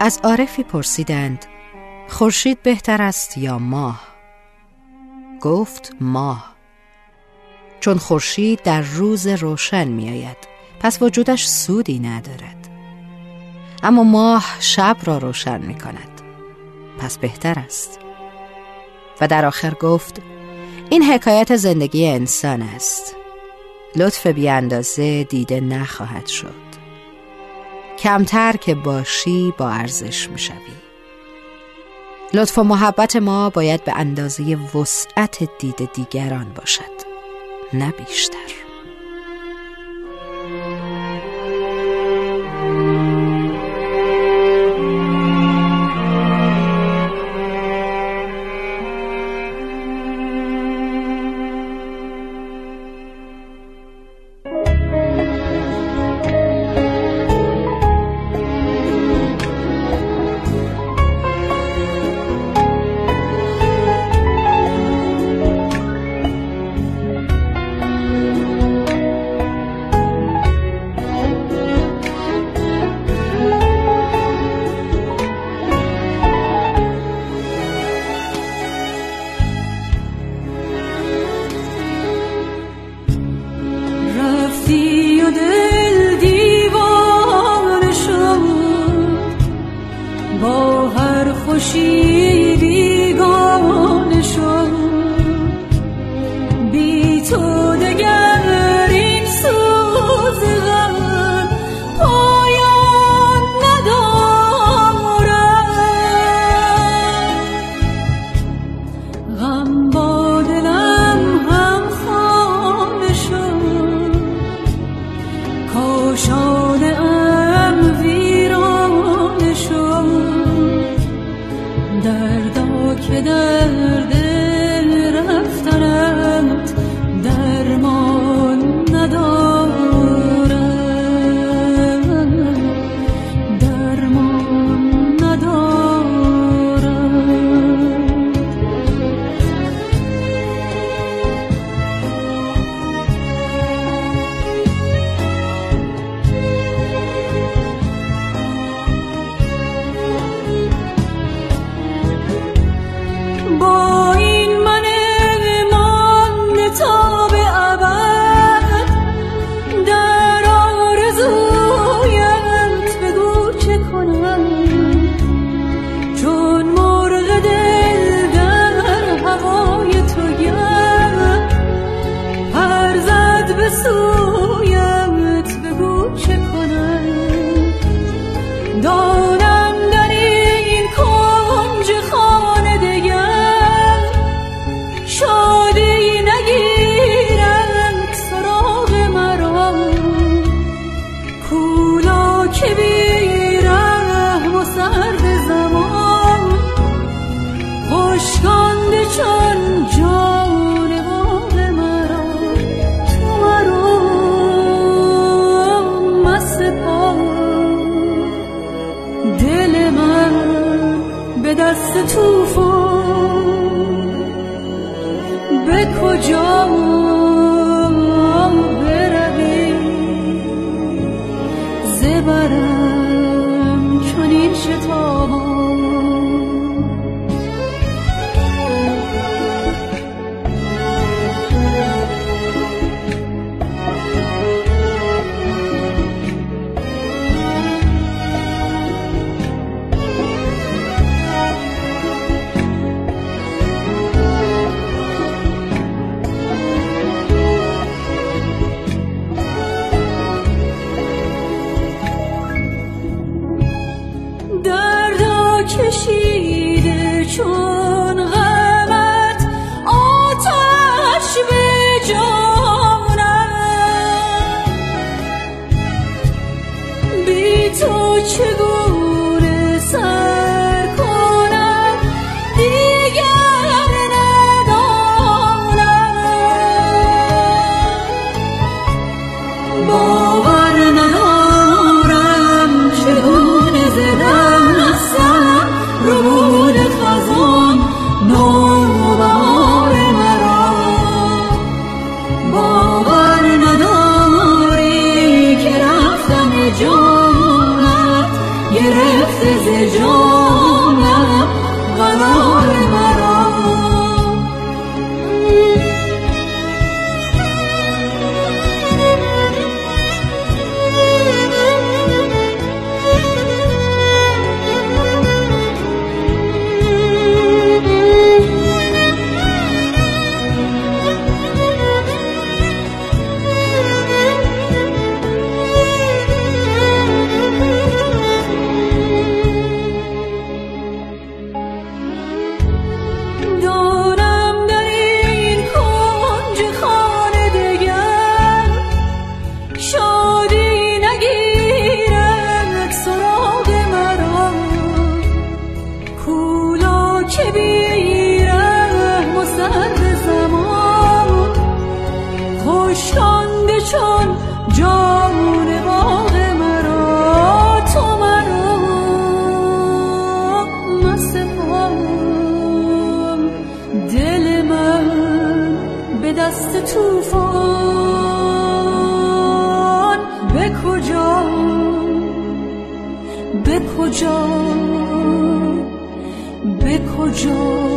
از عارفی پرسیدند خورشید بهتر است یا ماه؟ گفت ماه. چون خورشید در روز روشن می آید پس وجودش سودی ندارد. اما ماه شب را روشن می کند پس بهتر است. و در آخر گفت این حکایت زندگی انسان است. لطف بی اندازه دیده نخواهد شد. کمتر که باشی با ارزش می شوی لطف و محبت ما باید به اندازه وسعت دید دیگران باشد نه بیشتر. باشی بیگانه شد. بی تو دگر این سوز غم پایان ندارد غم با دلم هم خانه شد. کاشانه 的 دست توفان Girip sizi canım Karar دست توفان به کجا؟ به کجا؟ به کجا؟